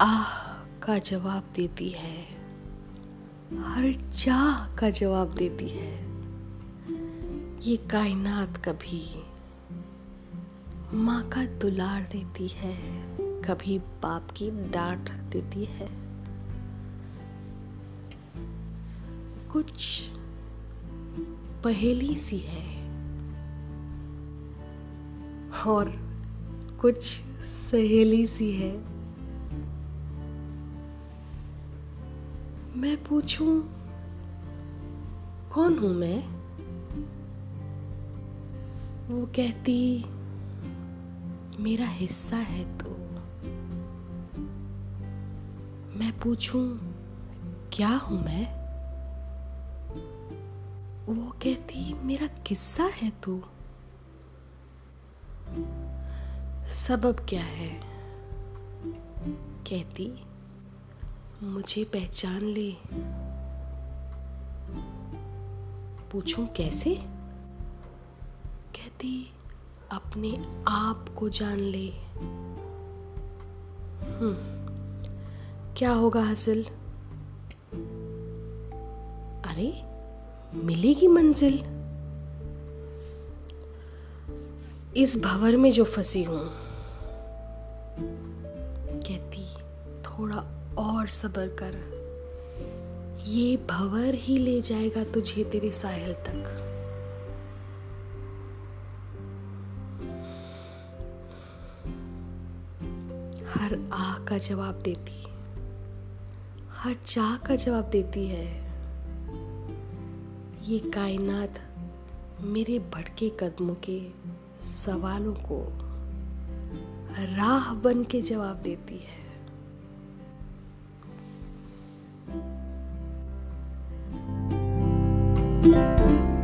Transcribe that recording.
आह का जवाब देती है। हर चाह का जवाब देती है। ये कायनात कभी माँ का दुलार देती है, कभी बाप की डांट देती है। कुछ पहेली सी है और कुछ सहेली सी है। मैं पूछूँ, कौन हूँ मैं? वो कहती, मेरा हिस्सा है तो। मैं पूछूँ, क्या हूँ मैं? वो कहती, मेरा किस्सा है तू। सबब क्या है? कहती मुझे पहचान ले। पूछूँ कैसे? कहती, अपने आप को जान ले। हम्म क्या होगा हासिल? अरे, मिलेगी मंजिल। इस भवर में जो फंसी हूँ। कहती, थोड़ा और सबर कर। ये भवर ही ले जाएगा तुझे तेरे साहिल तक। हर आह का जवाब देती, हर चाह का जवाब देती है। ये कायनात मेरे भटके कदमों के सवालों को राह बन के जवाब देती है। Música